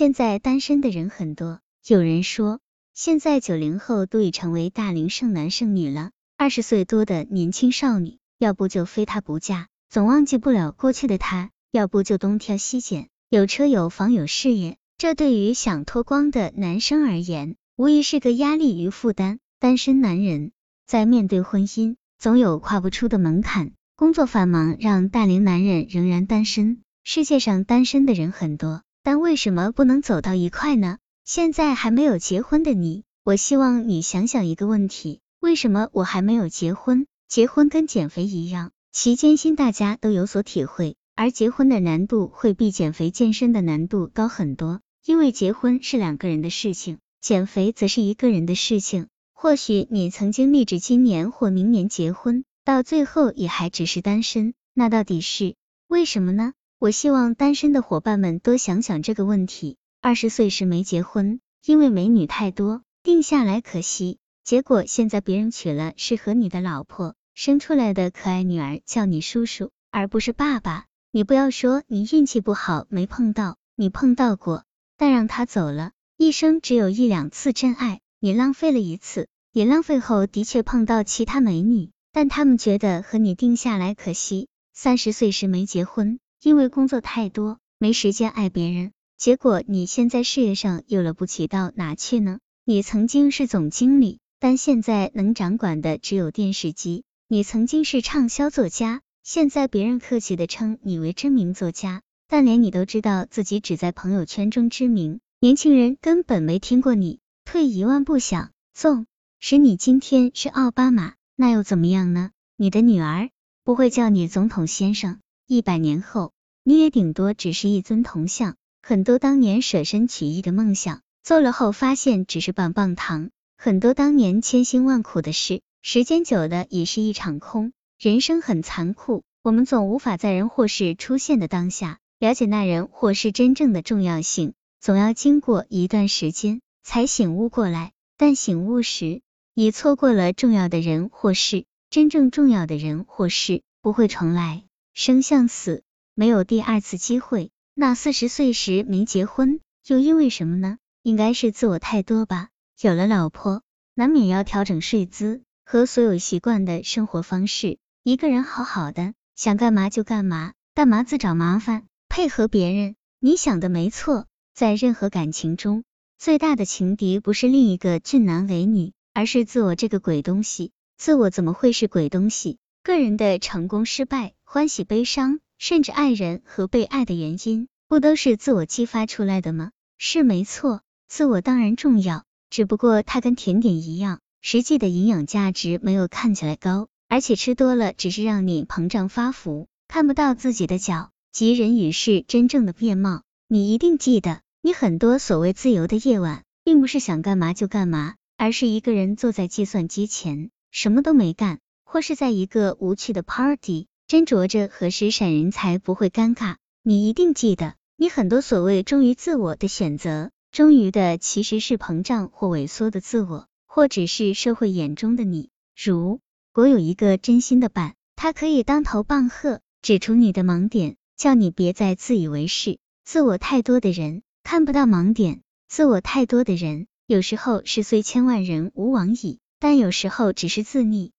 现在单身的人很多，有人说，现在九零后都已成为大龄剩男剩女了。二十岁多的年轻少女，要不就非他不嫁，总忘记不了过去的他；要不就东挑西拣，有车有房有事业。这对于想脱光的男生而言，无疑是个压力与负担。单身男人在面对婚姻，总有跨不出的门槛。工作繁忙让大龄男人仍然单身。世界上单身的人很多。但为什么不能走到一块呢？现在还没有结婚的你，我希望你想想一个问题：为什么我还没有结婚？结婚跟减肥一样，其艰辛大家都有所体会，而结婚的难度会比减肥健身的难度高很多，因为结婚是两个人的事情，减肥则是一个人的事情。或许你曾经立志今年或明年结婚，到最后也还只是单身，那到底是为什么呢？我希望单身的伙伴们多想想这个问题。二十岁时没结婚，因为美女太多，定下来可惜。结果现在别人娶了适合你的老婆，生出来的可爱女儿叫你叔叔，而不是爸爸。你不要说你运气不好没碰到，你碰到过，但让他走了。一生只有一两次真爱，你浪费了一次，也浪费后的确碰到其他美女，但他们觉得和你定下来可惜。三十岁时没结婚。因为工作太多，没时间爱别人，结果你现在事业上有了不起到哪去呢？你曾经是总经理，但现在能掌管的只有电视机；你曾经是畅销作家，现在别人客气的称你为知名作家，但连你都知道自己只在朋友圈中知名，年轻人根本没听过你。退一万步想，纵使你今天是奥巴马，那又怎么样呢？你的女儿不会叫你总统先生。一百年后，你也顶多只是一尊铜像。很多当年舍身取义的梦想，做了后发现只是棒棒糖。很多当年千辛万苦的事，时间久了也是一场空。人生很残酷，我们总无法在人或事出现的当下，了解那人或事真正的重要性，总要经过一段时间才醒悟过来。但醒悟时，已错过了重要的人或事。真正重要的人或事不会重来。生向死，没有第二次机会。那四十岁时没结婚，又因为什么呢？应该是自我太多吧。有了老婆，难免要调整睡姿和所有习惯的生活方式。一个人好好的，想干嘛就干嘛，干嘛自找麻烦，配合别人。你想的没错，在任何感情中，最大的情敌不是另一个俊男美女，而是自我这个鬼东西。自我怎么会是鬼东西？个人的成功失败。欢喜、悲伤，甚至爱人和被爱的原因，不都是自我激发出来的吗？是没错，自我当然重要，只不过它跟甜点一样，实际的营养价值没有看起来高，而且吃多了只是让你膨胀发福，看不到自己的脚及人与事真正的面貌。你一定记得，你很多所谓自由的夜晚，并不是想干嘛就干嘛，而是一个人坐在计算机前，什么都没干，或是在一个无趣的 party。斟酌着何时闪人才不会尴尬，你一定记得，你很多所谓忠于自我的选择，忠于的其实是膨胀或萎缩的自我，或只是社会眼中的你。如果有一个真心的伴，他可以当头棒喝，指出你的盲点，叫你别再自以为是。自我太多的人看不到盲点，自我太多的人有时候是虽千万人吾往矣，但有时候只是自溺。